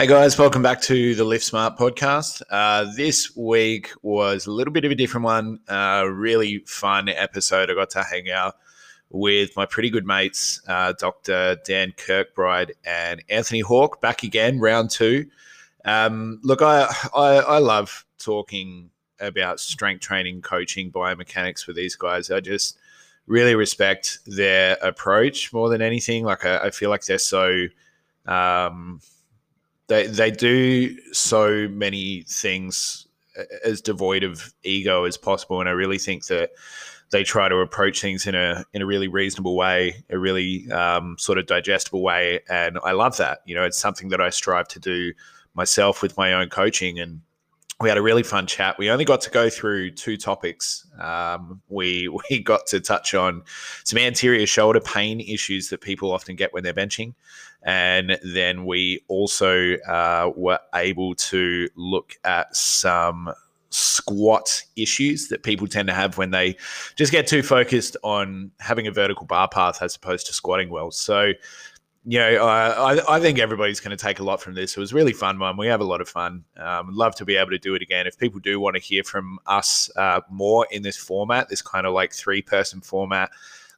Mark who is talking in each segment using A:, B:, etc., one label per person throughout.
A: Hey guys, welcome back to the Lift Smart podcast. Uh, this week was a little bit of a different one. Uh, really fun episode. I got to hang out with my pretty good mates, uh, Dr. Dan Kirkbride and Anthony Hawke, back again, round two. Um, look, I, I, I love talking about strength training, coaching, biomechanics with these guys. I just really respect their approach more than anything. Like I, I feel like they're so. Um, they they do so many things as devoid of ego as possible, and I really think that they try to approach things in a in a really reasonable way, a really um, sort of digestible way, and I love that. You know, it's something that I strive to do myself with my own coaching, and we had a really fun chat. We only got to go through two topics. Um, we we got to touch on some anterior shoulder pain issues that people often get when they're benching, and then we also uh, were able to look at some squat issues that people tend to have when they just get too focused on having a vertical bar path as opposed to squatting well. So, you know, I, I think everybody's going to take a lot from this. It was really fun one. We have a lot of fun. Um, love to be able to do it again. If people do want to hear from us uh, more in this format, this kind of like three person format,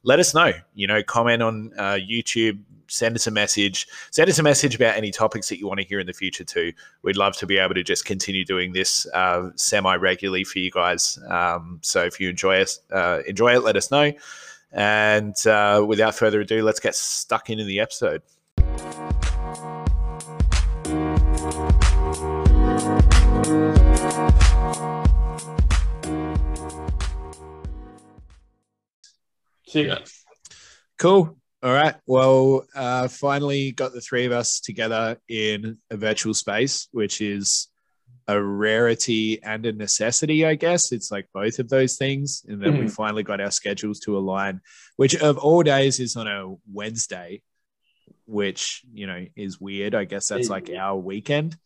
A: let us know. You know, comment on uh, YouTube, send us a message. Send us a message about any topics that you want to hear in the future too. We'd love to be able to just continue doing this uh, semi regularly for you guys. Um, so if you enjoy us, uh, enjoy it, let us know. And uh, without further ado, let's get stuck into the episode.
B: See ya.
A: Cool. All right. Well, uh, finally got the three of us together in a virtual space, which is a rarity and a necessity, I guess. It's like both of those things. And then we
B: Mhm.
A: finally got our schedules to align, which of all days is on a Wednesday, which, you know, is weird. I guess that's like our weekend.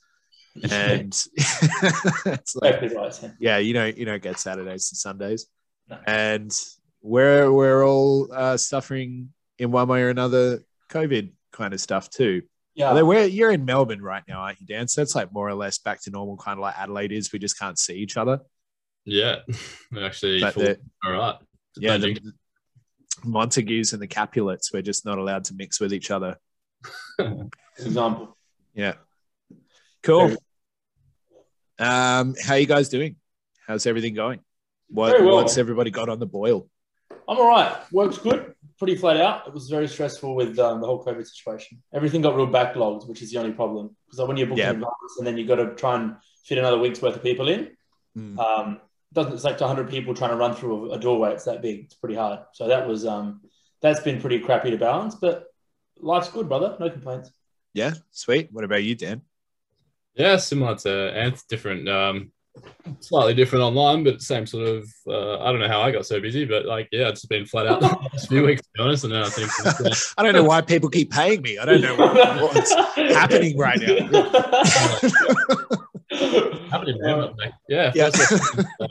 A: And it's like,
B: Hopefully right, Sam.
A: yeah, you know, you don't get Saturdays and Sundays,
B: No.
A: and we're we're all uh, suffering in one way or another COVID kind of stuff too.
B: Yeah.
A: Although we're you're in Melbourne right now, aren't you, Dan? So it's like more or less back to normal, kind of like Adelaide is. We just can't see each other.
C: Yeah, actually,
A: But
C: full-
A: the-
C: all right.
A: Yeah,
C: Don't
A: the Montagues and the Capulets, we're just not allowed to mix with each other.
B: Example.
A: Yeah, cool. Um, how you guys doing? How's everything going? What
B: well.
A: what's everybody got on the boil?
B: I'm all right. Work's good. Pretty flat out. It was very stressful with um, the whole COVID situation. Everything got real backlogged, which is the only problem. Because when you're booking
A: Yeah.
B: advance and then you've got to try and fit another week's worth of people in,
A: Mm.
B: um, it doesn't it's like 100 people trying to run through a, a doorway. It's that big. It's pretty hard. So that was um, that's been pretty crappy to balance. But life's good, brother. No complaints.
A: Yeah, sweet. What about you, Dan?
C: Yeah, similar to Anth, different, um, slightly different online, but same sort of. Uh, I don't know how I got so busy, but like, yeah, it's been flat out the last few weeks, to be honest. And then I think,
A: I don't know why people keep paying me. I don't know what, what's happening right now.
C: happening, man, yeah,
A: Yeah.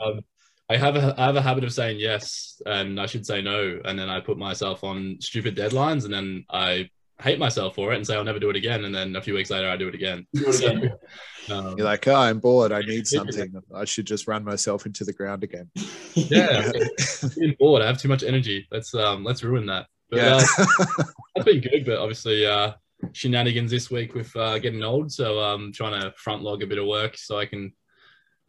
C: um, I have a I have a habit of saying yes, and I should say no, and then I put myself on stupid deadlines, and then I hate myself for it and say I'll never do it again, and then a few weeks later I do it again.
B: Do it again.
C: Um,
A: You're like, oh, I'm bored. I need something. I should just run myself into the ground again.
C: yeah, I'm bored. I have too much energy. Let's um let's ruin that. But
A: Yeah.
C: uh, that's been good, but obviously uh shenanigans this week with uh, getting old. So um trying to front log a bit of work so I can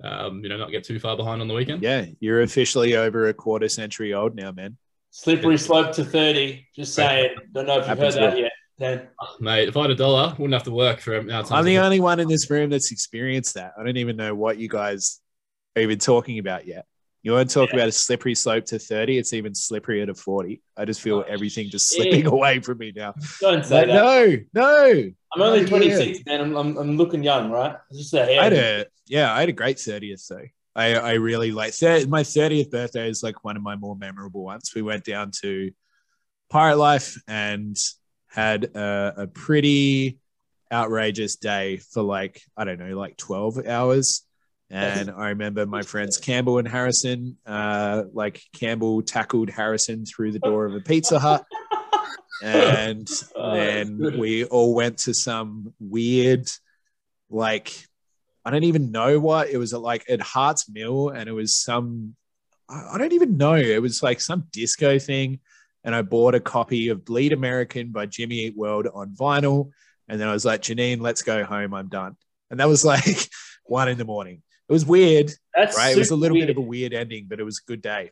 C: um you know not get too far behind on the weekend.
A: yeah, you're officially over a quarter century old now, man.
B: Slippery slope to 30. Just saying. Don't know if you've
A: Happens
B: heard that
A: with-
B: yet. Dan.
C: Oh, mate, if I had a dollar, wouldn't have to work for our time.
A: I'm the only one in this room that's experienced that. I don't even know what you guys are even talking about yet. You want to talk
B: Yeah.
A: about a slippery slope to 30? It's even slipperier to 40. I just feel
B: Oh,
A: everything just
B: shit.
A: slipping away from me now.
B: Don't say
A: Like,
B: that.
A: no, no.
B: I'm only 26, man. I'm, I'm, I'm looking young, right? Just a hair.
A: I had a yeah, I had a great 30th though. I, I really like thir- my 30th birthday is like one of my more memorable ones. We went down to Pirate Life and had a, a pretty outrageous day for like, I don't know, like 12 hours. And I remember my friends Campbell and Harrison, uh, like Campbell tackled Harrison through the door of a Pizza Hut. And
B: Oh,
A: then we all went to some weird like I don't even know what it was like at Hart's Mill, and it was some I don't even know. It was like some disco thing, and I bought a copy of Bleed American by Jimmy Eat World on vinyl, and then I was like, Janine, let's go home. I'm done. And that was like one in the morning. It was weird,
B: That's
A: right? It was a little
B: weird.
A: bit of a weird ending, but it was a good day.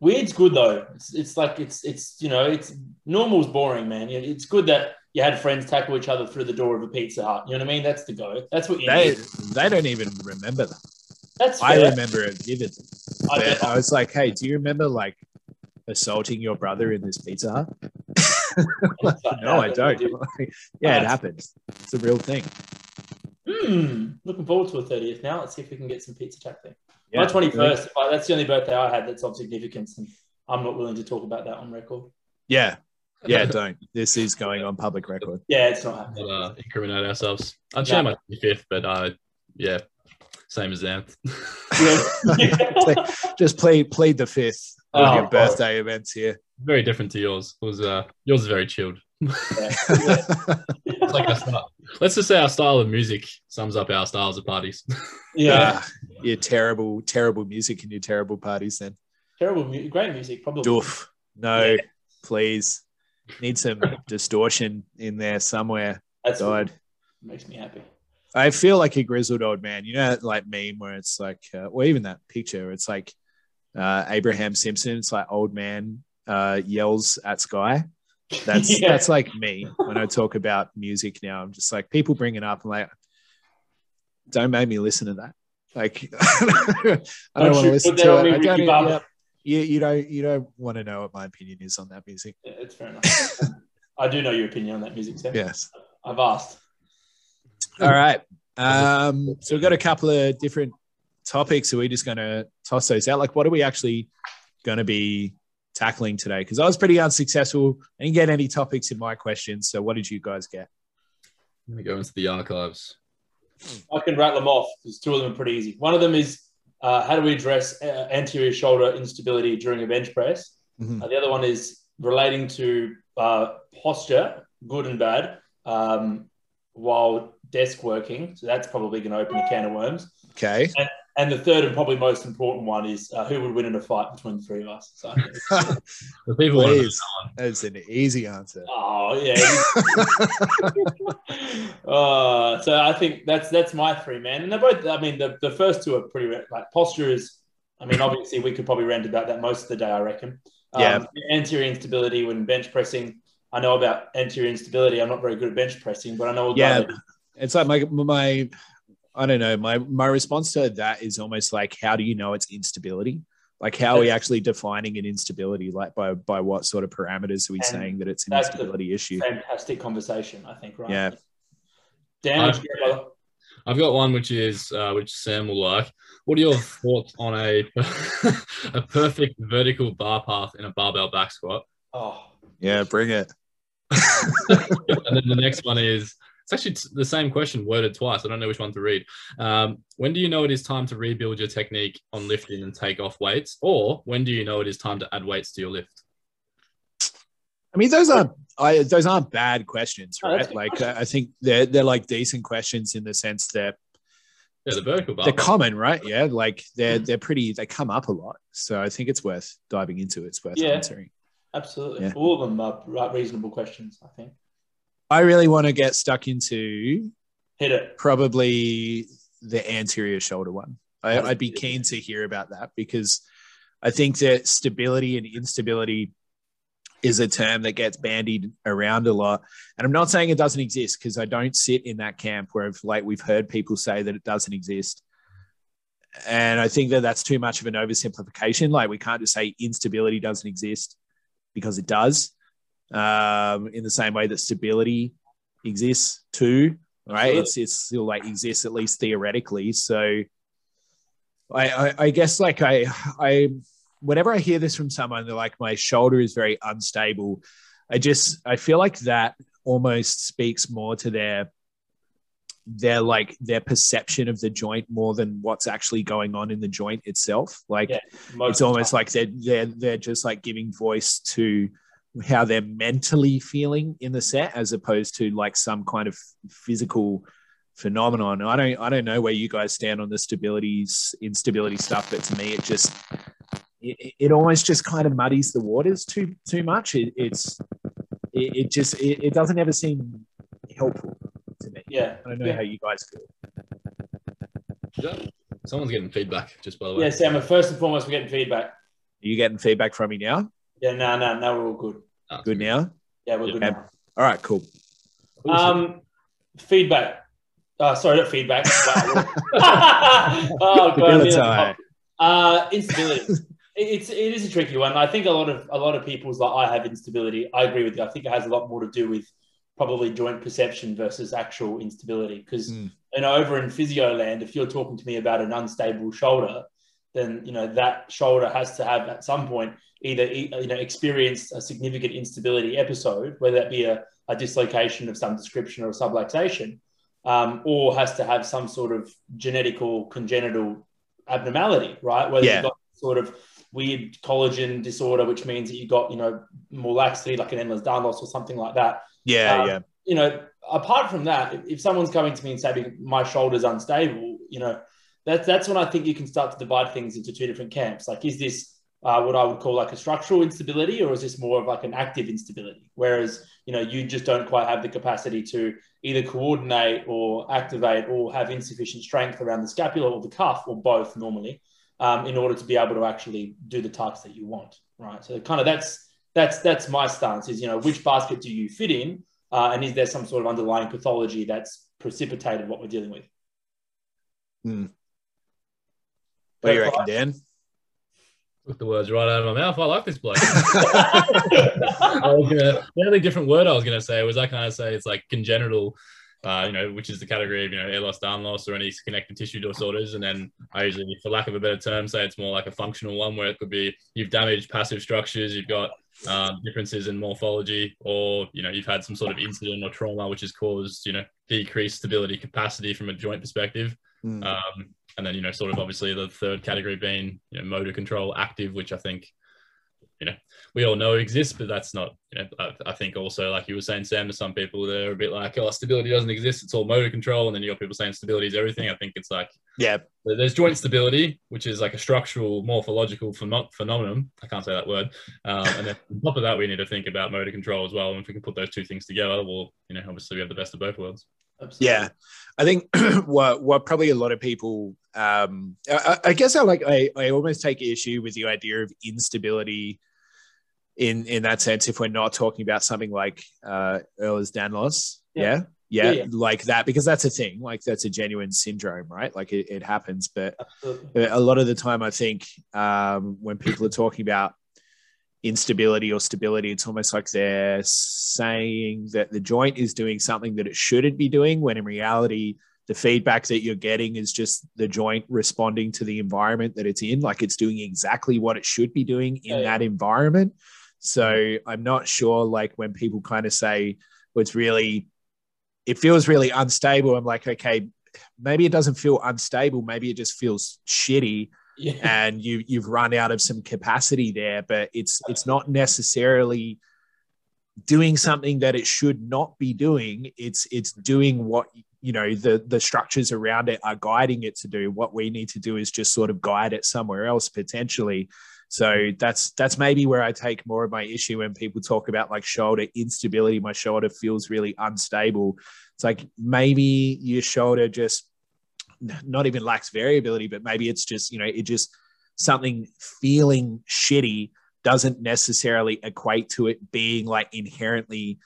B: Weird's good though. It's, it's like it's it's you know it's normal's boring, man. It's good that you had friends tackle each other through the door of a Pizza Hut. You know what I mean? That's the go. That's what you
A: They
B: need.
A: they don't even remember that.
B: That's
A: I remember it vividly.
B: I
A: I was like, hey, do you remember like assaulting your brother in this Pizza Hut? no, I don't. yeah, it happens. It's a real thing.
B: Hmm. Looking forward to a 30th now. Let's see if we can get some pizza chat there.
A: Yeah.
B: My 21st. uh, That's the only birthday I had that's of significance, and I'm not willing to talk about that on record.
A: Yeah. Yeah, don't. This is going on public record.
B: Yeah, it's not happening.
C: Not, uh, incriminate ourselves. I'd share my 25th, but uh, yeah, same as Anth.
A: Just play, plead the fifth
B: Oh,
A: your
B: God.
A: birthday events here.
C: very different to yours. It was uh, yours is very chilled.
B: Yeah.
C: Like our. Let's just say our style of music sums up our styles of parties.
B: yeah.
A: Ah, your terrible, terrible music and your terrible parties then.
B: Terrible, mu- great music. Probably.
A: Doof. No,
B: Yeah.
A: please. Need some distortion in there somewhere.
B: That's what
A: God.
B: makes me happy.
A: I feel like a grizzled old man. You know, that, like meme where it's like, uh, or even that picture, it's like uh, Abraham Simpson. It's like old man uh, yells at sky. That's
B: Yeah.
A: that's like me when I talk about music now. I'm just like people bring it up. I'm like, don't make me listen to that. Like, I don't
B: Don't
A: want to listen to it. I don't.
B: Ricky
A: even-
B: Bobby.
A: yeah, you, you don't you don't want to know what my opinion is on that music.
B: Yeah, it's fair enough. I do know your opinion on that music, Steph.
A: Yes.
B: I've asked.
A: All right. Um, so we've got a couple of different topics. Are we're just going to toss those out. Like, what are we actually going to be tackling today? Because I was pretty unsuccessful. I didn't get any topics in my questions. So what did you guys get?
C: Let me go into the archives.
B: I can rattle them off because two of them are pretty easy. One of them is uh, how do we address uh, anterior shoulder instability during a bench press?
A: Mhm.
B: Uh, the other one is relating to uh, posture, good and bad, um, while desk working. So that's probably going to open a can of worms.
A: Okay.
B: And the third and probably most important one is uh, who would win in a fight between the three of us. So,
C: The people want to
A: Please. That's an easy answer.
B: oh yeah. uh, so I think that's that's my three man, and they're both. I mean, the, the first two are pretty re- like posture is. I mean, obviously we could probably rant about that most of the day. I reckon. Um,
A: Yeah.
B: Anterior instability when bench pressing. I know about anterior instability. I'm not very good at bench pressing, but I know.
A: Yeah.
B: about it.
A: It's like my, my, I don't know. My, my response to that is almost like, how do you know it's instability? Like, how are we actually defining an instability? Like, by, by what sort of parameters are we
B: And
A: saying that it's an
B: that's the
A: instability issue?
B: Fantastic conversation. I think. Right.
A: Yeah.
B: Dan, what you got, brother?
C: I've got one which is uh, which Sam will like. What are your thoughts on a a perfect vertical bar path in a barbell back squat?
B: Oh,
A: Yeah, bring it.
C: and then the next one is it's actually t- the same question worded twice. I don't know which one to read. Um, when do you know it is time to rebuild your technique on lifting and take off weights, or when do you know it is time to add weights to your lift?
A: I mean, those aren't I, those aren't bad questions, right?
B: good
A: like,
B: questions.
A: I think they're they're like decent questions in the sense that
C: Yeah, the vertical bar.
A: they're common, right? Yeah, like they're they're pretty. They come up a lot, so I think it's worth diving into. It's worth
B: Yeah.
A: answering.
B: absolutely.
A: Yeah.
B: All of them are right- reasonable questions. I think.
A: I really want to get stuck into
B: Hit it.
A: probably the anterior shoulder one. I, I'd be keen to hear about that because I think that stability and instability is a term that gets bandied around a lot. And I'm not saying it doesn't exist because I don't sit in that camp where I've, like we've heard people say that it doesn't exist. And I think that that's too much of an oversimplification. Like we can't just say instability doesn't exist because it does. Um, in the same way that stability exists too, right? It's it's still like exists at least theoretically. So I, I I guess like I I whenever I hear this from someone, they're like my shoulder is very unstable. I just I feel like that almost speaks more to their their like their perception of the joint more than what's actually going on in the joint itself. Like
B: Yeah,
A: it's almost like they're they're they're just like giving voice to how they're mentally feeling in the set as opposed to like some kind of physical phenomenon. I don't I don't know where you guys stand on the stabilities instability stuff, but to me it just it, it almost just kind of muddies the waters too too much. It, it's it, it just it, it, doesn't ever seem helpful to me.
B: Yeah,
A: I don't know
B: yeah.
A: how you guys feel.
C: Someone's getting feedback, just by the way.
B: Yeah, Sam. First and foremost, we're getting feedback.
A: Are you getting feedback from me now?
B: Yeah, no, no, no, we're all good.
C: Oh,
A: Good now.
B: Yeah, we're
C: Yeah.
B: good. Now.
A: All right, cool.
B: Um, feedback. Uh, sorry, not feedback. Oh god,
A: Stability.
B: uh, instability. It's it is a tricky one. I think a lot of a lot of people's like I have instability. I agree with you. I think it has a lot more to do with probably joint perception versus actual instability. Because
A: Mm.
B: you know, over in physio land, if you're talking to me about an unstable shoulder, then you know that shoulder has to have at some point either you know experienced a significant instability episode, whether that be a, a dislocation of some description or a subluxation, um, or has to have some sort of genetic or congenital abnormality, right? Whether
A: Yeah.
B: you've got sort of weird collagen disorder, which means that you've got, you know, more laxity, like an Ehlers-Danlos or something like that.
A: Yeah,
B: Um,
A: yeah.
B: You know, apart from that, if- if someone's coming to me and saying my shoulder's unstable, you know, that's that's when I think you can start to divide things into two different camps. Like, is this uh, what I would call like a structural instability, or is this more of like an active instability? Whereas, you know, you just don't quite have the capacity to either coordinate or activate or have insufficient strength around the scapula or the cuff or both normally um, in order to be able to actually do the tasks that you want, right? So kind of that's that's that's my stance is you know which basket do you fit in, uh, and is there some sort of underlying pathology that's precipitated what we're dealing with?
A: What do you reckon, Dan?
C: Took the words right out of my mouth. I like this bloke. I was gonna, the only different word I was going to say was I kind of say it's like congenital, uh, you know, which is the category of, you know, Ehlers-Danlos or any connective tissue disorders. And then I usually, for lack of a better term, say it's more like a functional one where it could be you've damaged passive structures, you've got um, differences in morphology, or, you know, you've had some sort of incident or trauma which has caused, you know, decreased stability capacity from a joint perspective.
A: Mm.
C: Um, and then, you know, sort of obviously the third category being, you know, motor control active, which I think, you know, we all know exists, but that's not, you know, I, I think also, like you were saying, Sam, to some people, they're a bit like, oh, stability doesn't exist. It's all motor control. And then you got people saying stability is everything. I think it's like,
A: Yeah,
C: there's joint stability, which is like a structural morphological phenom- phenomenon. I can't say that word. Um, and then on top of that, we need to think about motor control as well. And if we can put those two things together, well, you know, obviously we have the best of both worlds.
B: Absolutely.
A: yeah. I think what what probably a lot of people, um, I, I guess I like I, I almost take issue with the idea of instability. In in that sense, if we're not talking about something like uh, Ehlers Danlos, yeah.
B: Yeah.
A: Yeah,
B: Yeah, yeah.
A: like that because that's a thing. Like that's a genuine syndrome, right? Like it, it happens, but
B: Absolutely.
A: a lot of the time i think um, when people are talking about instability or stability. It's almost like they're saying that the joint is doing something that it shouldn't be doing when in reality the feedback that you're getting is just the joint responding to the environment that it's in like it's doing exactly what it should be doing in
B: Yeah,
A: that environment. So i'm not sure like when people kind of say well, it's really it feels really unstable i'm like okay maybe it doesn't feel unstable maybe it just feels shitty
B: Yeah.
A: and you you've run out of some capacity there but it's it's not necessarily doing something that it should not be doing. It's it's doing what you know the the structures around it are guiding it to do. What we need to do is just sort of guide it somewhere else potentially. So that's that's maybe where i take more of my issue when people talk about like shoulder instability. My shoulder feels really unstable. It's like maybe your shoulder just not even lacks variability, but maybe it's just, you know, it just something feeling shitty doesn't necessarily equate to it being like inherently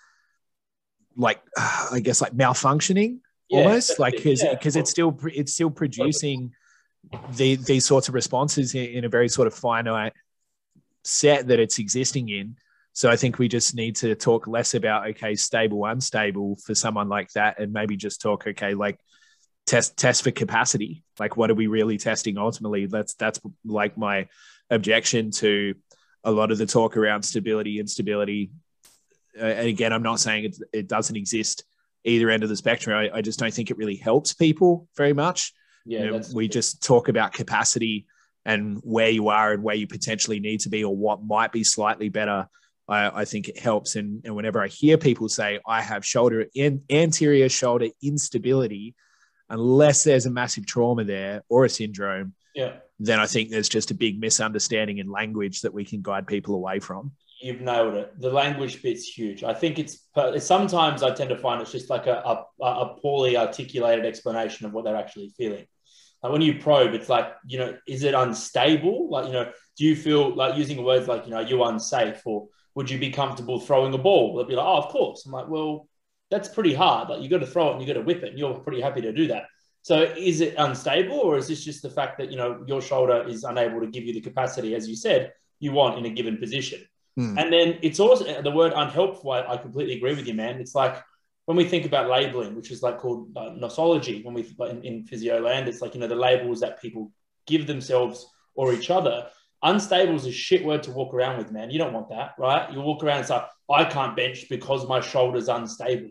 A: like I guess like malfunctioning
B: Yeah,
A: almost like because
B: yeah,
A: because it's still it's still producing the these sorts of responses in, in a very sort of finite set that it's existing in. So i think we just need to talk less about okay stable unstable for someone like that and maybe just talk okay like test test for capacity. Like what are we really testing ultimately? That's that's like my objection to a lot of the talk around stability instability. Uh, and again i'm not saying it, it doesn't exist either end of the spectrum. I, I just don't think it really helps people very much.
B: Yeah.
A: you know, we just talk about capacity and where you are and where you potentially need to be or what might be slightly better. I, I think it helps. And, and whenever I hear people say, I have shoulder in, anterior shoulder instability, unless there's a massive trauma there or a syndrome,
B: Yeah.
A: then I think there's just a big misunderstanding in language that we can guide people away from.
B: You've nailed it. The language bit's huge. I think it's sometimes I tend to find it's just like a, a, a poorly articulated explanation of what they're actually feeling. Like when you probe, it's like, you know, is it unstable? Like, you know, do you feel like using words like, you know, are you unsafe or would you be comfortable throwing a ball? They'll be like, oh, of course. I'm like, well, that's pretty hard. Like you got to throw it and you got to whip it. And you're pretty happy to do that. So is it unstable or is this just the fact that, you know, your shoulder is unable to give you the capacity, as you said, you want in a given position?
A: Hmm.
B: And then it's also the word unhelpful. I, I completely agree with you, man. It's like when we think about labeling, which is like called uh, nosology, when we in, in physio land, it's like you know the labels that people give themselves or each other. Unstable is a shit word to walk around with, man. You don't want that, right? You walk around and say, I can't bench because my shoulder's unstable.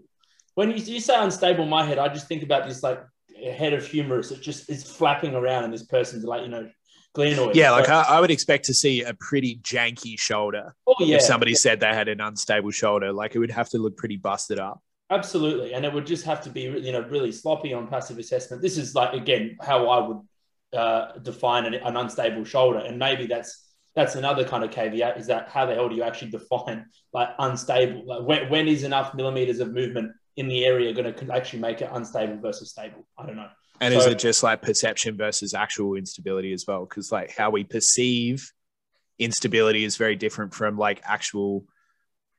B: When you, you say unstable in my head, I just think about this like head of humerus that just is flapping around and this person's like, you know, glenoid.
A: Yeah, like I, I, would expect to see a pretty janky shoulder.
B: Oh yeah.
A: If somebody said they had an unstable shoulder, like it would have to look pretty busted up.
B: Absolutely, and it would just have to be you know really sloppy on passive assessment. This is like again how I would uh, define an, an, unstable shoulder, and maybe that's that's another kind of caveat is that how the hell do you actually define like unstable? Like when, when is enough millimeters of movement in the area going to actually make it unstable versus stable? I don't know.
A: And so, is it just like perception versus actual instability as well? Because like how we perceive instability is very different from like actual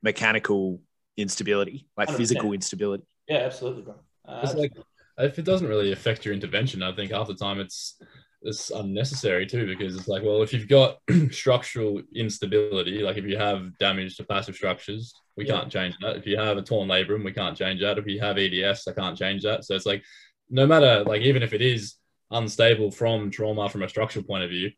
A: mechanical instability, like 100%. physical instability.
B: Yeah, absolutely, bro.
C: Uh, it's like if it doesn't really affect your intervention, I think half the time it's it's unnecessary too because it's like, well, if you've got structural instability, like if you have damage to passive structures, we yeah. can't change that. If you have a torn labrum, we can't change that. If you have EDS, I can't change that. So it's like, no matter like even if it is unstable from trauma from a structural point of view,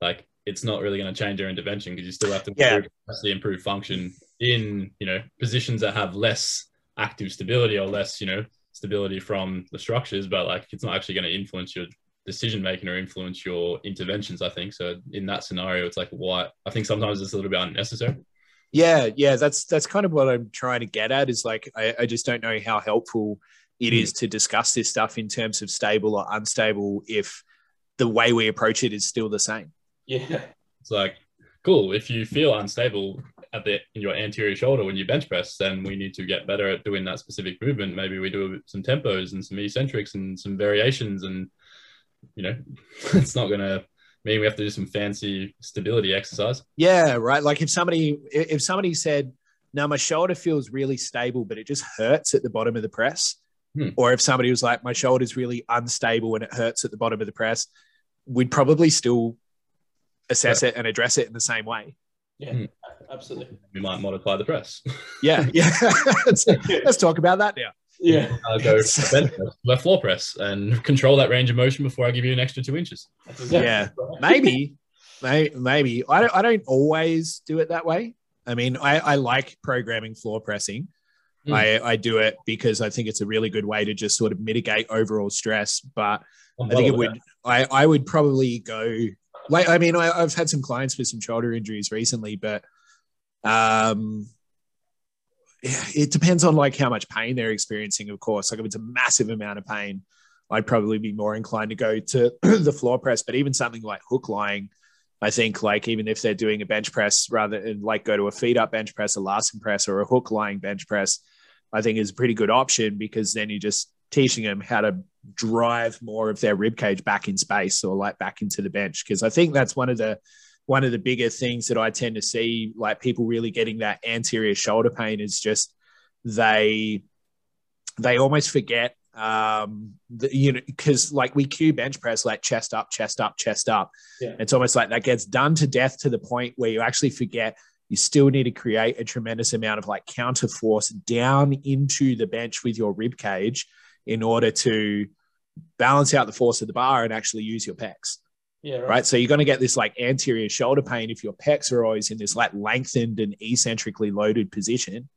C: like it's not really going to change your intervention because you still have to
A: yeah.
C: improve, improve function in you know positions that have less active stability or less you know stability from the structures but like it's not actually going to influence your decision making or influence your interventions i think so in that scenario it's like why i think sometimes it's a little bit unnecessary
A: yeah yeah that's that's kind of what i'm trying to get at is like i, I just don't know how helpful it mm. is to discuss this stuff in terms of stable or unstable if the way we approach it is still the same
B: yeah
C: it's like cool if you feel unstable at the in your anterior shoulder when you bench press, then we need to get better at doing that specific movement. Maybe we do some tempos and some eccentrics and some variations, and you know, it's not going to mean we have to do some fancy stability exercise.
A: Yeah, right. Like if somebody if somebody said, "No, my shoulder feels really stable, but it just hurts at the bottom of the press," hmm. or if somebody was like, "My shoulder's really unstable and it hurts at the bottom of the press," we'd probably still assess it and address it in the same way.
B: Yeah, hmm. absolutely.
C: We might modify the press.
A: Yeah, yeah. let's, let's, talk about that now.
B: Yeah.
C: I'll go bench press, floor press and control that range of motion before I give you an extra two inches.
A: Exactly yeah, maybe, maybe, maybe. I don't, I don't always do it that way. I mean, I, I like programming floor pressing. Mm. I, I do it because I think it's a really good way to just sort of mitigate overall stress. But I'm i think it would, I, I would probably go like I mean, I, have had some clients with some shoulder injuries recently, but um, it depends on like how much pain they're experiencing. Of course, like if it's a massive amount of pain, I'd probably be more inclined to go to the floor press. But even something like hook lying, I think like even if they're doing a bench press rather like go to a feet up bench press, a Larsen press, or a hook lying bench press, I think is a pretty good option because then you're just teaching them how to drive more of their rib cage back in space or like back into the bench because I think that's one of the one of the bigger things that I tend to see like people really getting that anterior shoulder pain is just they they almost forget um the, you know because like we cue bench press like chest up chest up chest up
B: yeah.
A: it's almost like that gets done to death to the point where you actually forget you still need to create a tremendous amount of like counter force down into the bench with your rib cage in order to balance out the force of the bar and actually use your pecs.
B: Yeah. Right.
A: right? So you're going to get this like anterior shoulder pain if your pecs are always in this like lengthened and eccentrically loaded position.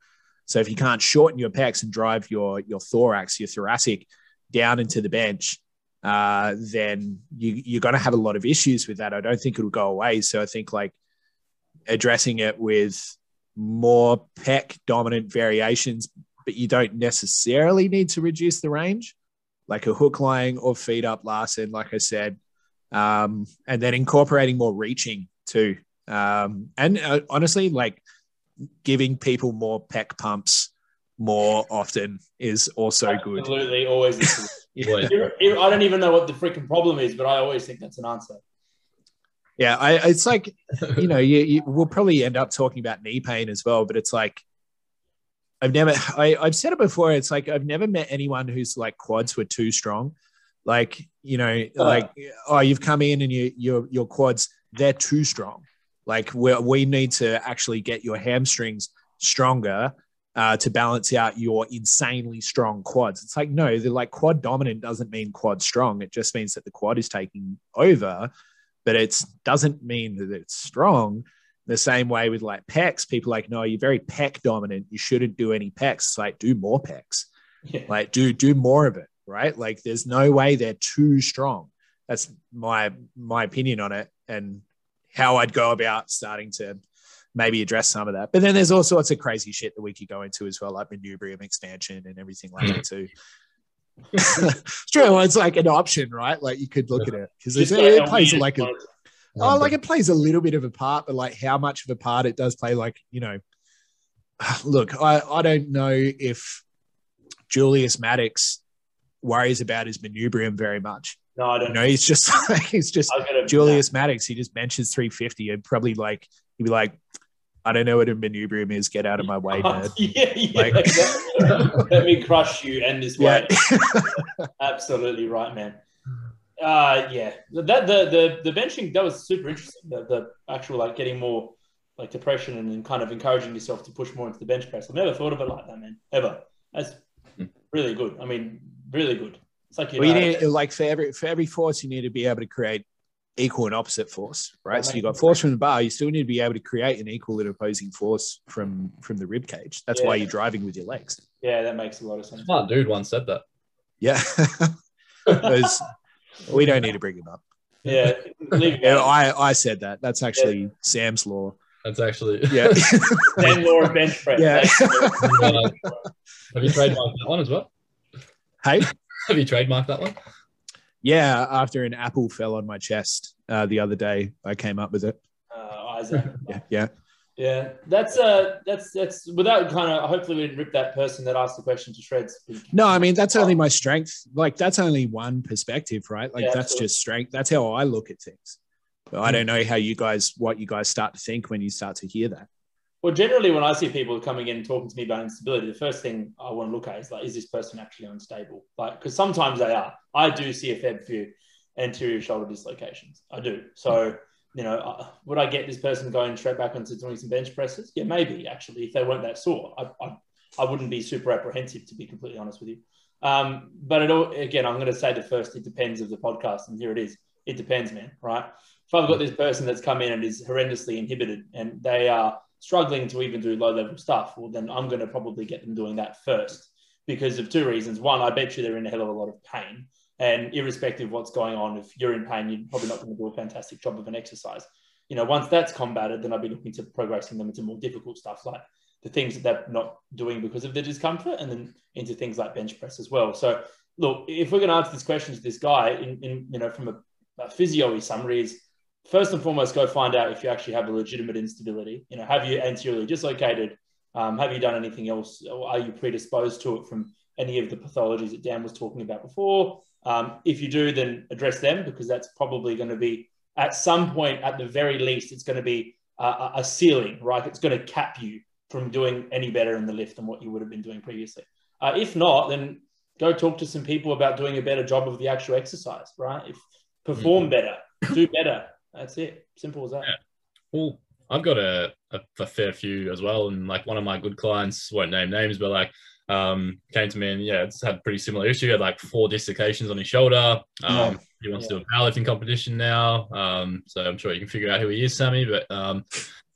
A: So if you can't shorten your pecs and drive your your thorax, your thoracic down into the bench, uh, then you, you're going to have a lot of issues with that. I don't think it'll go away. So I think like addressing it with more pec dominant variations but you don't necessarily need to reduce the range. like a hook lying or feet up Larsen, like I said, um, and then incorporating more reaching too. Um, and uh, honestly, like giving people more pec pumps more often is also good.
B: Absolutely, always.
A: Yeah.
B: I don't even know what the freaking problem is, but I always think that's an answer.
A: Yeah, I, it's like you know, you, you, we'll probably end up talking about knee pain as well, but it's like I've never, I, I've said it before. It's like I've never met anyone whose like quads were too strong. Like you know, like oh, you've come in and you your your quads they're too strong. Like we we need to actually get your hamstrings stronger uh, to balance out your insanely strong quads. It's like, no, they're like quad dominant doesn't mean quad strong. It just means that the quad is taking over, but it doesn't mean that it's strong. The same way with like pecs, people like, no, you're very pec dominant. You shouldn't do any pecs. It's like, do more pecs. Yeah. Like, do do more of it, right? Like, there's no way they're too strong. That's my my opinion on it, and how I'd go about starting to maybe address some of that. But then there's all sorts of crazy shit that we could go into as well, like manubrium expansion and everything like that too. it's true. Well, it's like an option, right? Like you could look at it because it, it plays like a oh, like it plays a little bit of a part, but like how much of a part it does play, like you know. Look, I I don't know if Julius Maddox worries about his manubrium very much.
B: No, I don't.
A: You know, he's just he's just Julius Maddox. He just benches 350 and probably like he'd be like, I don't know what a manubrium is. Get out of my way, man.
B: yeah, yeah. Like, let me crush you and this way. Absolutely right, man. Uh, yeah, that the the the benching that was super interesting. The, the actual like getting more like depression and then kind of encouraging yourself to push more into the bench press. I've never thought of it like that, man. Ever. That's really good. I mean, really good. It's like you,
A: well,
B: know,
A: you need like for every for every force, you need to be able to create equal and opposite force, right? so you got force from the bar, you still need to be able to create an equal and opposing force from from the rib cage. That's yeah. why you're driving with your legs.
B: Yeah, that makes a lot of sense.
C: Smart dude once said that.
A: Yeah, we don't need to bring him up.
B: Yeah,
A: yeah I I said that. That's actually yeah. Sam's law.
C: That's actually
A: yeah.
B: Sam law of bench press.
A: Yeah.
C: have you trademarked that one as well?
A: Hey,
C: have you trademarked that one?
A: Yeah, after an apple fell on my chest uh, the other day, I came up with it.
B: Uh, Isaac.
A: yeah, yeah.
B: Yeah, that's uh, that's that's without kind of. Hopefully, we didn't rip that person that asked the question to shreds.
A: No, I mean that's only my strength. Like that's only one perspective, right? Like yeah, that's absolutely. just strength. That's how I look at things. But I don't know how you guys, what you guys start to think when you start to hear that.
B: Well, generally, when I see people coming in and talking to me about instability, the first thing I want to look at is like, is this person actually unstable? Like, because sometimes they are. I do see a fair few anterior shoulder dislocations. I do. So, you know, uh, would I get this person going straight back onto doing some bench presses? Yeah, maybe actually, if they weren't that sore, I, I, I wouldn't be super apprehensive to be completely honest with you. Um, but it all, again, I'm going to say the first, it depends of the podcast, and here it is. It depends, man. Right? If I've got this person that's come in and is horrendously inhibited, and they are struggling to even do low level stuff, well, then I'm going to probably get them doing that first because of two reasons. One, I bet you they're in a hell of a lot of pain. And irrespective of what's going on, if you're in pain, you're probably not going to do a fantastic job of an exercise. You know, once that's combated, then I'll be looking to progressing them into more difficult stuff like the things that they're not doing because of the discomfort, and then into things like bench press as well. So, look, if we're going to answer this question to this guy, in, in you know, from a, a physio summary, is first and foremost, go find out if you actually have a legitimate instability. You know, have you anteriorly dislocated? Um, have you done anything else? Or are you predisposed to it from any of the pathologies that Dan was talking about before? Um, if you do, then address them because that's probably going to be at some point, at the very least, it's going to be a, a ceiling, right? It's going to cap you from doing any better in the lift than what you would have been doing previously. Uh, if not, then go talk to some people about doing a better job of the actual exercise, right? If perform mm-hmm. better, do better, that's it. Simple as that. Yeah.
C: Well, I've got a, a, a, fair few as well. And like one of my good clients, won't name names, but like um, came to me and yeah, it's had a pretty similar issue. He had like four dislocations on his shoulder. Um, yeah. He wants yeah. to do a powerlifting competition now. Um, so I'm sure you can figure out who he is, Sammy. But um,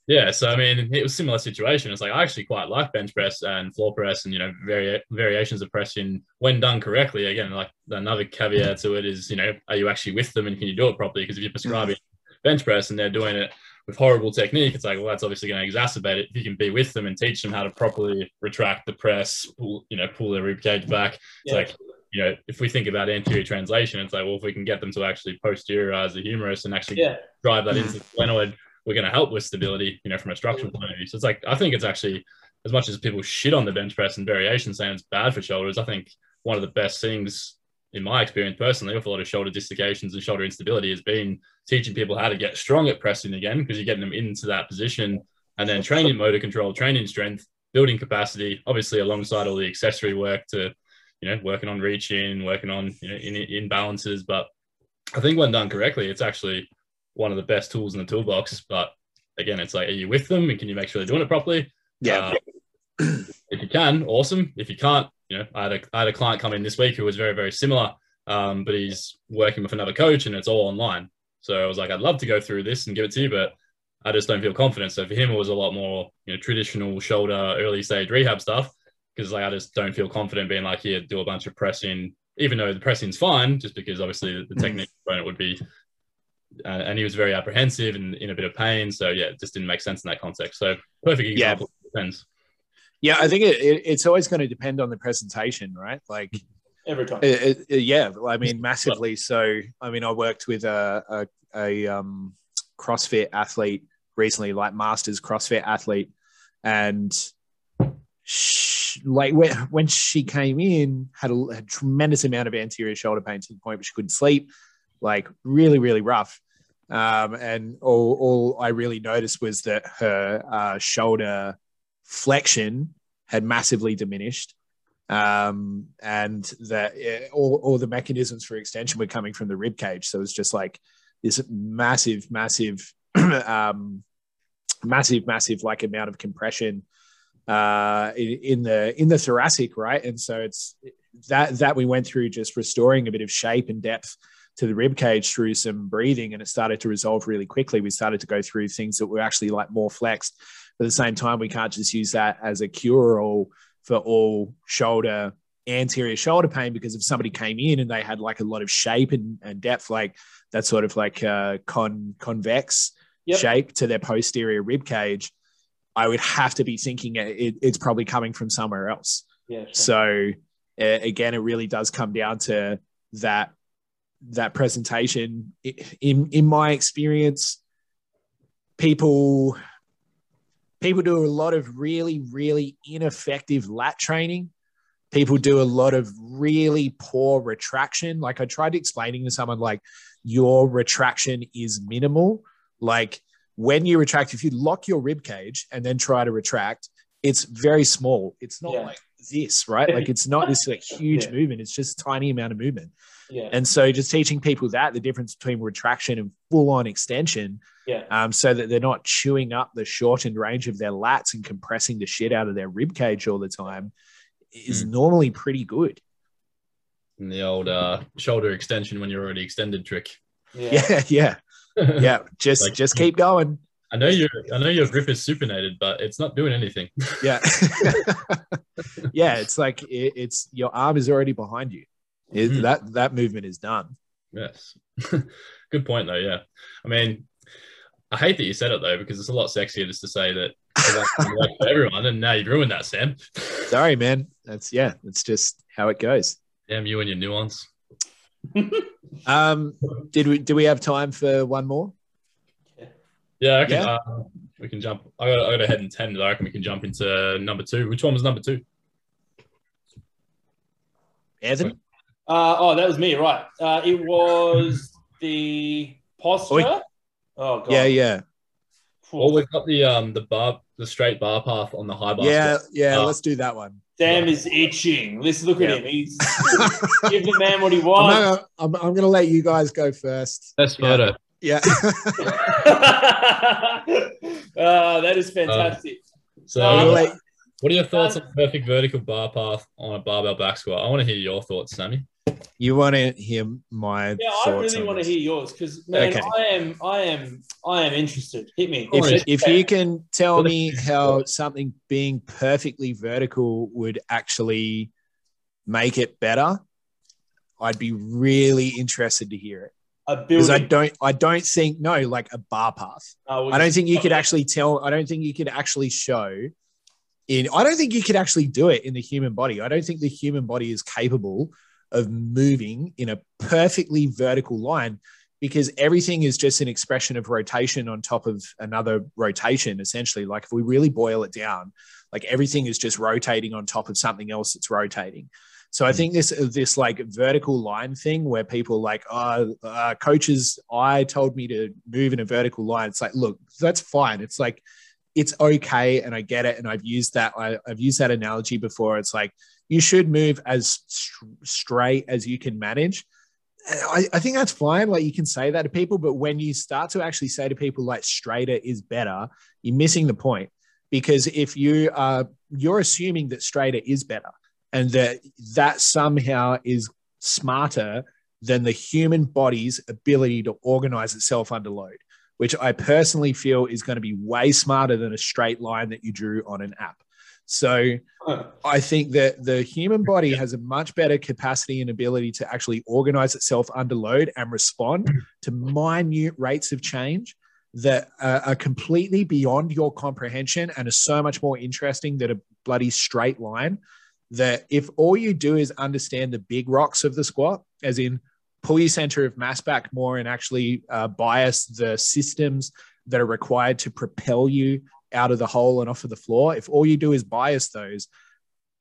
C: yeah, so I mean, it was similar situation. It's like I actually quite like bench press and floor press, and you know, vari- variations of pressing when done correctly. Again, like another caveat to it is, you know, are you actually with them and can you do it properly? Because if you're prescribing bench press and they're doing it with horrible technique, it's like, well, that's obviously going to exacerbate it. If you can be with them and teach them how to properly retract the press, pull, you know, pull their rib cage back, it's yeah. like you know, if we think about anterior translation, it's like, well, if we can get them to actually posteriorize the humerus and actually
B: Yeah.
C: drive that into mm. the glenoid, we're going to help with stability, you know, from a structural point of view. So it's like, I think it's actually, as much as people shit on the bench press and variation saying it's bad for shoulders, I think one of the best things in my experience personally with a lot of shoulder dislocations and shoulder instability has been teaching people how to get strong at pressing again because you're getting them into that position and then training motor control, training strength, building capacity, obviously alongside all the accessory work to, you know, working on reaching, working on, you know, in, imbalances. But I think when done correctly, it's actually one of the best tools in the toolbox. But again, it's like, are you with them and can you make sure they're doing it properly?
A: Yeah.
C: Uh, if you can, awesome. If you can't, you know, I had a, I had a client come in this week who was very, very similar, um, but he's working with another coach and it's all online. So I was like, I'd love to go through this and give it to you, but I just don't feel confident. So for him, it was a lot more, you know, traditional shoulder, early stage rehab stuff because like I just don't feel confident being like, here, do a bunch of pressing, even though the pressing's fine, just because obviously the,
A: Mm.
C: technique component would be. Uh, and he was very apprehensive and in a bit of pain. So yeah, it just didn't make sense in that context. So perfect
A: Yeah.
C: example. Depends.
A: Yeah, I think it, it, it's always going to depend on the presentation, right? Like,
B: Every time.
A: it- yeah, I mean, massively. So, I mean, I worked with a, a, a um, CrossFit athlete recently, like Masters CrossFit athlete, and she, like when, when she came in, had a, a tremendous amount of anterior shoulder pain to the point where she couldn't sleep, like really, really rough. Um, and all, all I really noticed was that her uh, shoulder flexion had massively diminished um, and that all, all the mechanisms for extension were coming from the rib cage. So it was just like this massive, massive, um, massive, massive like amount of compression uh, in, in the in the thoracic, right? And so it's that that we went through just restoring a bit of shape and depth to the rib cage through some breathing, and it started to resolve really quickly. We started to go through things that were actually like more flexed. But at the same time, we can't just use that as a cure all for all shoulder anterior shoulder pain because if somebody came in and they had like a lot of shape and, and depth, like that sort of like uh, con convex
B: Yep.
A: shape to their posterior rib cage, I would have to be thinking it, it's probably coming from somewhere else.
B: Yeah. Sure.
A: So uh, again, it really does come down to that that presentation. In in my experience, people people do a lot of really really ineffective lat training. People do a lot of really poor retraction. Like I tried explaining to someone, like your retraction is minimal. Like when you retract, if you lock your rib cage and then try to retract, it's very small. It's not
B: Yeah.
A: like this, right? Like it's not this like huge
B: Yeah.
A: movement. It's just a tiny amount of movement.
B: yeah.
A: And so just teaching people that the difference between retraction and full on extension,
B: Yeah.
A: um, so that they're not chewing up the shortened range of their lats and compressing the shit out of their rib cage all the time is
C: Mm.
A: normally pretty good.
C: And the old uh, shoulder extension when you're already extended trick.
B: Yeah.
A: Yeah, yeah, yeah. Just
C: Like-
A: just keep going.
C: I know your I know your grip is supinated, but it's not doing anything.
A: Yeah, yeah. It's like it, it's your arm is already behind you. It-
C: Mhm.
A: That that movement is done.
C: Yes. Good point though, yeah. I mean, I hate that you said it though, because it's a lot sexier just to say that for everyone, and now you've ruined that, Sam.
A: Sorry, man. That's yeah. That's just how it goes.
C: Damn you and your nuance.
A: Um, did we do we have time for one more?
C: Yeah, I can,
A: Yeah.
C: Uh, we can jump. I got, I got ahead in 10, but I reckon we can jump into number two. Which one was number two?
A: Evan?
B: Uh, oh, that was me, right? Uh, it was the posture. Oh god.
A: Yeah, yeah,
C: Well, we've got the um the bar, the straight bar path on the high bar.
A: yeah, yeah.
C: Uh,
A: let's do that one.
B: Sam is itching. Let's look
A: Yeah.
B: at him. He's give the man what he
A: I'm,
B: wants.
A: gonna, I'm, I'm gonna let you guys go first.
C: Best
A: Yeah.
C: photo.
A: Yeah.
B: Uh, that is fantastic.
C: So,
B: Uh,
A: I'm gonna
C: what are your thoughts on perfect vertical bar path on a barbell back squat? I want to hear your thoughts, Sammy.
A: you want to hear my
B: yeah, I really
A: on
B: want to hear yours because man,
A: Okay.
B: I am, I am, I am interested. Hit me.
C: If-
A: If, if you can tell me how something being perfectly vertical would actually make it better, I'd be really interested to hear it.
B: A
A: Because I don't, I don't think no, like a bar path.
B: uh, well,
A: I don't think you could actually tell. I don't think you could actually show. In I don't think you could actually do it in the human body. I don't think the human body is capable of moving in a perfectly vertical line because everything is just an expression of rotation on top of another rotation essentially like if we really boil it down like everything is just rotating on top of something else that's rotating so I think this this like vertical line thing where people like, oh, uh, coaches, I told me to move in a vertical line. It's like, look, that's fine. It's like, it's okay, and I get it, and I've used that. I, have used that analogy before. It's like you should move as st- straight as you can manage. I, I think that's fine. Like you can say that to people, but when you start to actually say to people like straighter is better, you're missing the point. Because if you are, you're assuming that straighter is better and that that somehow is smarter than the human body's ability to organize itself under load, which I personally feel is going to be way smarter than a straight line that you drew on an app. So I think that the human body has a much better capacity and ability to actually organize itself under load and respond to minute rates of change that are completely beyond your comprehension and are so much more interesting than a bloody straight line that if all you do is understand the big rocks of the squat, as in pull your center of mass back more and actually uh, bias the systems that are required to propel you out of the hole and off of the floor, if all you do is bias those,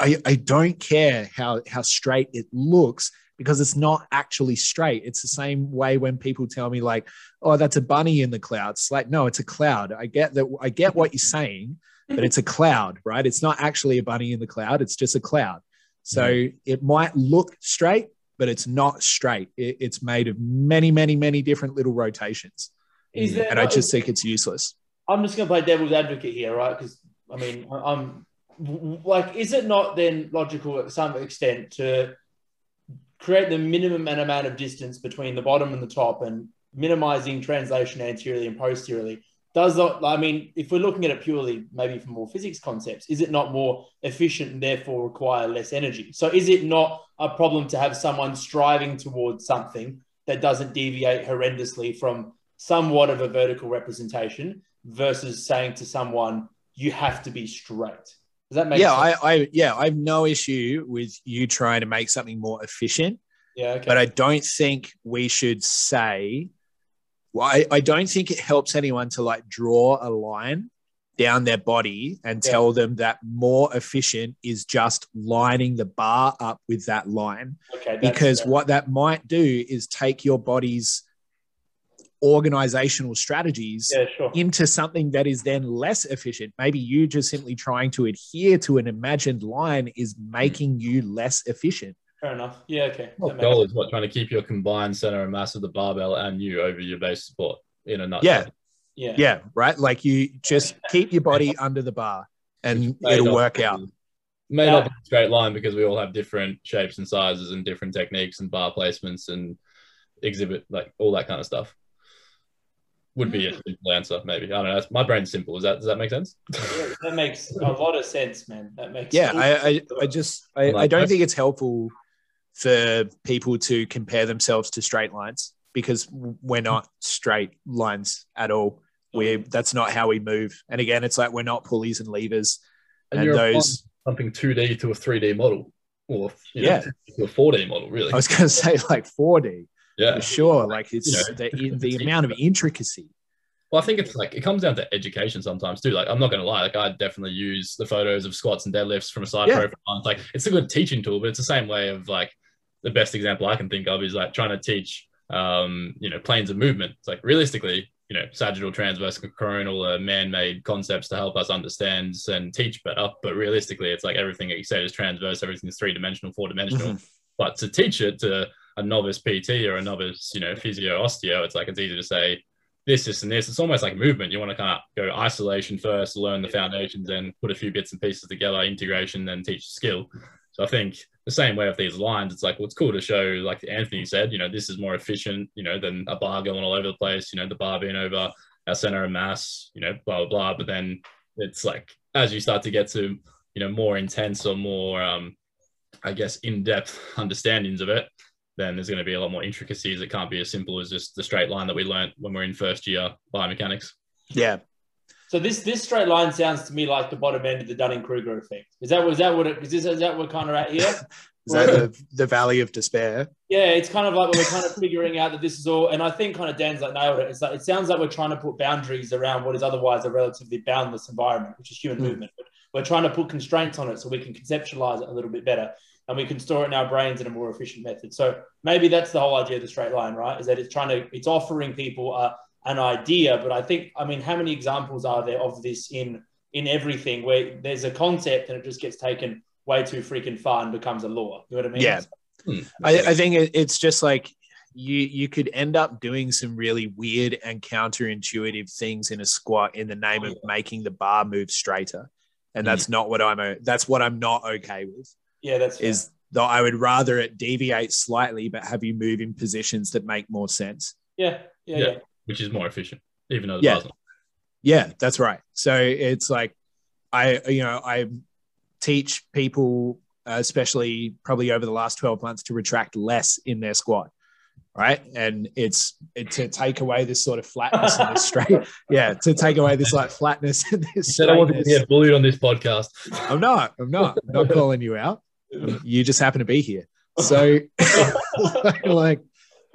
A: I, I don't care how, how straight it looks because it's not actually straight. It's the same way when people tell me like, "Oh, that's a bunny in the clouds." Like, no, it's a cloud. I get that. I get what you're saying, but it's a cloud, right? It's not actually a bunny in the cloud, it's just a cloud. So mm-hmm. it might look straight, but it's not straight. It, it's made of many, many, many different little rotations. and I just think it's useless.
B: I'm just going to play devil's advocate here, right? Because I mean, I'm like, is it not then logical at some extent to create the minimum amount of distance between the bottom and the top and minimizing translation anteriorly and posteriorly? Does not i mean if we're looking at it purely maybe from more physics concepts is it not more efficient and therefore require less energy so is it not a problem to have someone striving towards something that doesn't deviate horrendously from somewhat of a vertical representation versus saying to someone you have to be straight does that make
A: yeah
B: sense?
A: I, I yeah i have no issue with you trying to make something more efficient
B: yeah okay.
A: but i don't think we should say well, I, I don't think it helps anyone to like draw a line down their body and yeah. tell them that more efficient is just lining the bar up with that line.
B: Okay,
A: because fair. what that might do is take your body's organizational strategies
B: yeah, sure.
A: into something that is then less efficient. Maybe you just simply trying to adhere to an imagined line is hmm. making you less efficient.
B: Fair enough. Yeah, okay.
C: Well, goal sense. is what trying to keep your combined center of mass of the barbell and you over your base support in a nutshell.
A: Yeah. Yeah. Yeah. Right. Like you just keep your body under the bar and it'll work out.
C: May not be a straight line because we all have different shapes and sizes and different techniques and bar placements and exhibit like all that kind of stuff. Would be a mm. simple answer, maybe. I don't know. My brain's simple. Is that does that make sense?
B: Yeah, that makes a lot of sense, man. That makes
A: yeah. I, I, I just I, I don't think it's helpful for people to compare themselves to straight lines because we're not straight lines at all. We mm. that's not how we move. And again, it's like we're not pulleys and levers. And, and those
C: something 2D to a 3D model, or yeah, know, to a 4D model. Really,
A: I was going to say like 4D.
C: Yeah,
A: for sure. Like it's you know, the, the amount of intricacy.
C: Well, I think it's like it comes down to education sometimes too. Like I'm not gonna lie, like I definitely use the photos of squats and deadlifts from a side yeah. profile. It's like it's a good teaching tool, but it's the same way of like the best example I can think of is like trying to teach, um, you know, planes of movement. It's like realistically, you know, sagittal, transverse, coronal are man-made concepts to help us understand and teach better. But realistically, it's like everything that you said is transverse, everything's three-dimensional, four-dimensional. Mm-hmm. But to teach it to a novice PT or a novice, you know, physio osteo, it's like it's easy to say this, this, and this. It's almost like movement. You want to kind of go isolation first, learn the foundations, then put a few bits and pieces together, integration, then teach the skill. So I think the same way with these lines, it's like, well, it's cool to show, like Anthony said, you know, this is more efficient, you know, than a bar going all over the place, you know, the bar being over our center of mass, you know, blah, blah, blah. But then it's like, as you start to get to, you know, more intense or more, um, I guess, in depth understandings of it, then there's going to be a lot more intricacies. It can't be as simple as just the straight line that we learned when we're in first year biomechanics.
A: Yeah,
B: so this this straight line sounds to me like the bottom end of the Dunning Kruger effect. Is that is that what it is? This, is that what we're kind of at here?
A: Is that the, the valley of despair?
B: Yeah, it's kind of like we're kind of figuring out that this is all, and I think kind of Dan's like nailed it. It's like it sounds like we're trying to put boundaries around what is otherwise a relatively boundless environment, which is human
A: Mm.
B: movement. But we're trying to put constraints on it so we can conceptualize it a little bit better, and we can store it in our brains in a more efficient method. So maybe that's the whole idea of the straight line, right? Is that it's trying to, it's offering people a, an idea, but I think, I mean, how many examples are there of this in in everything where there's a concept and it just gets taken way too freaking far and becomes a law? You know what I mean?
A: Yeah.
C: Hmm.
A: I, I think it's just like you you could end up doing some really weird and counterintuitive things in a squat in the name
B: Oh,
A: of making the bar move straighter, and that's not what I'm. That's what I'm not okay with.
B: Yeah, that's fair.
A: Is though I would rather it deviate slightly, but have you move in positions that make more sense.
B: yeah, yeah,
C: Yeah.
B: yeah.
C: Which is more efficient, even though the
A: Yeah.
C: bar's not.
A: Yeah, that's right. So it's like I, you know, I teach people, uh, especially probably over the last 12 months, to retract less in their squat. Right. And it's it, to take away this sort of flatness and this straight. Yeah. To take away this like flatness and this
C: said I going to get bullied on this podcast.
A: I'm not. I'm not. I'm not calling you out. You just happen to be here. So, like,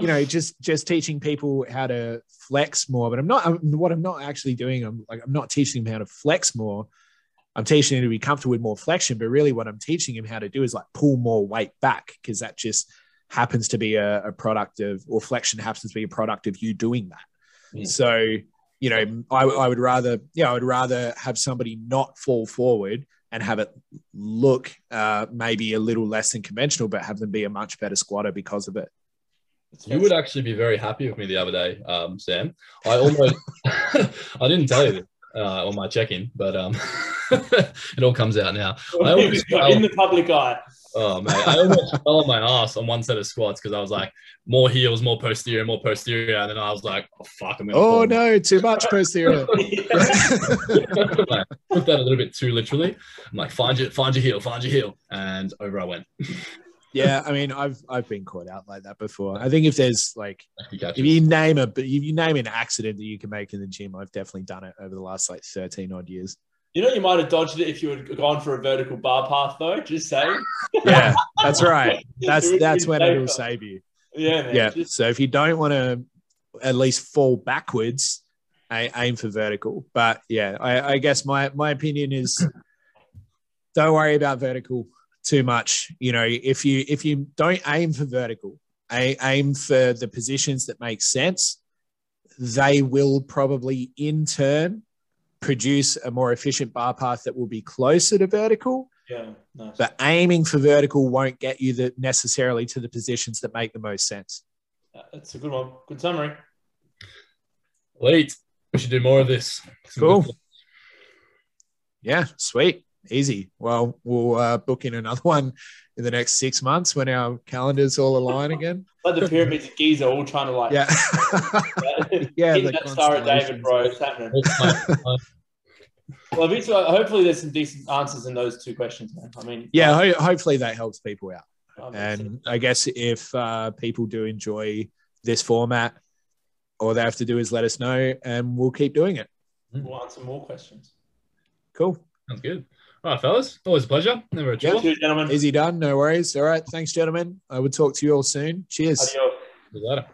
A: you know, just just teaching people how to flex more. But I'm not. I'm, what I'm not actually doing. I'm like I'm not teaching them how to flex more. I'm teaching them to be comfortable with more flexion. But really, what I'm teaching them how to do is like pull more weight back because that just happens to be a, a product of, or flexion happens to be a product of you doing that.
C: Mm.
A: So, you know, I, I would rather, yeah, I would rather have somebody not fall forward and have it look uh, maybe a little less than conventional, but have them be a much better squatter because of it.
C: You would actually be very happy with me the other day, um, Sam. I almost, I didn't tell you this uh, on my check-in, but um, it all comes out now. I always
B: in the public eye.
C: Oh man, I almost fell on my ass on one set of squats because I was like, more heels, more posterior, more posterior, and then I was like, oh fuck, I'm gonna.
A: Oh
C: fall.
A: no, too much posterior.
C: I took that a little bit too literally. I'm like, find your, find your heel, find your heel, and over I went.
A: Yeah, I mean, I've I've been caught out like that before. I think if there's like if you name a but if you name an accident that you can make in the gym, I've definitely done it over the last like 13 odd years.
B: You know, you might have dodged it if you had gone for a vertical bar path, though. Just saying.
A: Yeah, that's right. That's that's when it'll save you.
B: Yeah, man.
A: Yeah.
B: Just-
A: So if you don't want to at least fall backwards, aim for vertical. But yeah, I, I guess my my opinion is don't worry about vertical too much. You know, if you if you don't aim for vertical, aim for the positions that make sense. They will probably in turn produce a more efficient bar path that will be closer to vertical.
B: yeah, nice.
A: But aiming for vertical won't get you the necessarily to the positions that make the most sense.
B: Uh, that's a good one. Good summary.
C: Late. We should do more of this.
A: Cool. Yeah, sweet, easy. Well, we'll uh, book in another one in the next six months when our calendars all align again.
B: Like the pyramids of Giza, all trying to like
A: Yeah, yeah.
B: hit
A: the
B: that Star of David,
A: constellations.
B: bro. It's happening. Well, Victor, hopefully there's some decent answers in those two questions, man. I mean,
A: Yeah, ho- hopefully that helps people out.
B: um,
A: And I guess if uh, people do enjoy this format, all they have to do is let us know, and we'll keep doing it.
B: we'll answer more questions.
A: Cool,
C: Sounds good. All right, fellas. Always a pleasure. Never a
A: Yeah.
C: chore.
B: Cheers, gentlemen.
A: easy done. No worries. All right, thanks, gentlemen. I will talk to you all soon. Cheers.
B: Adios.
C: See you later.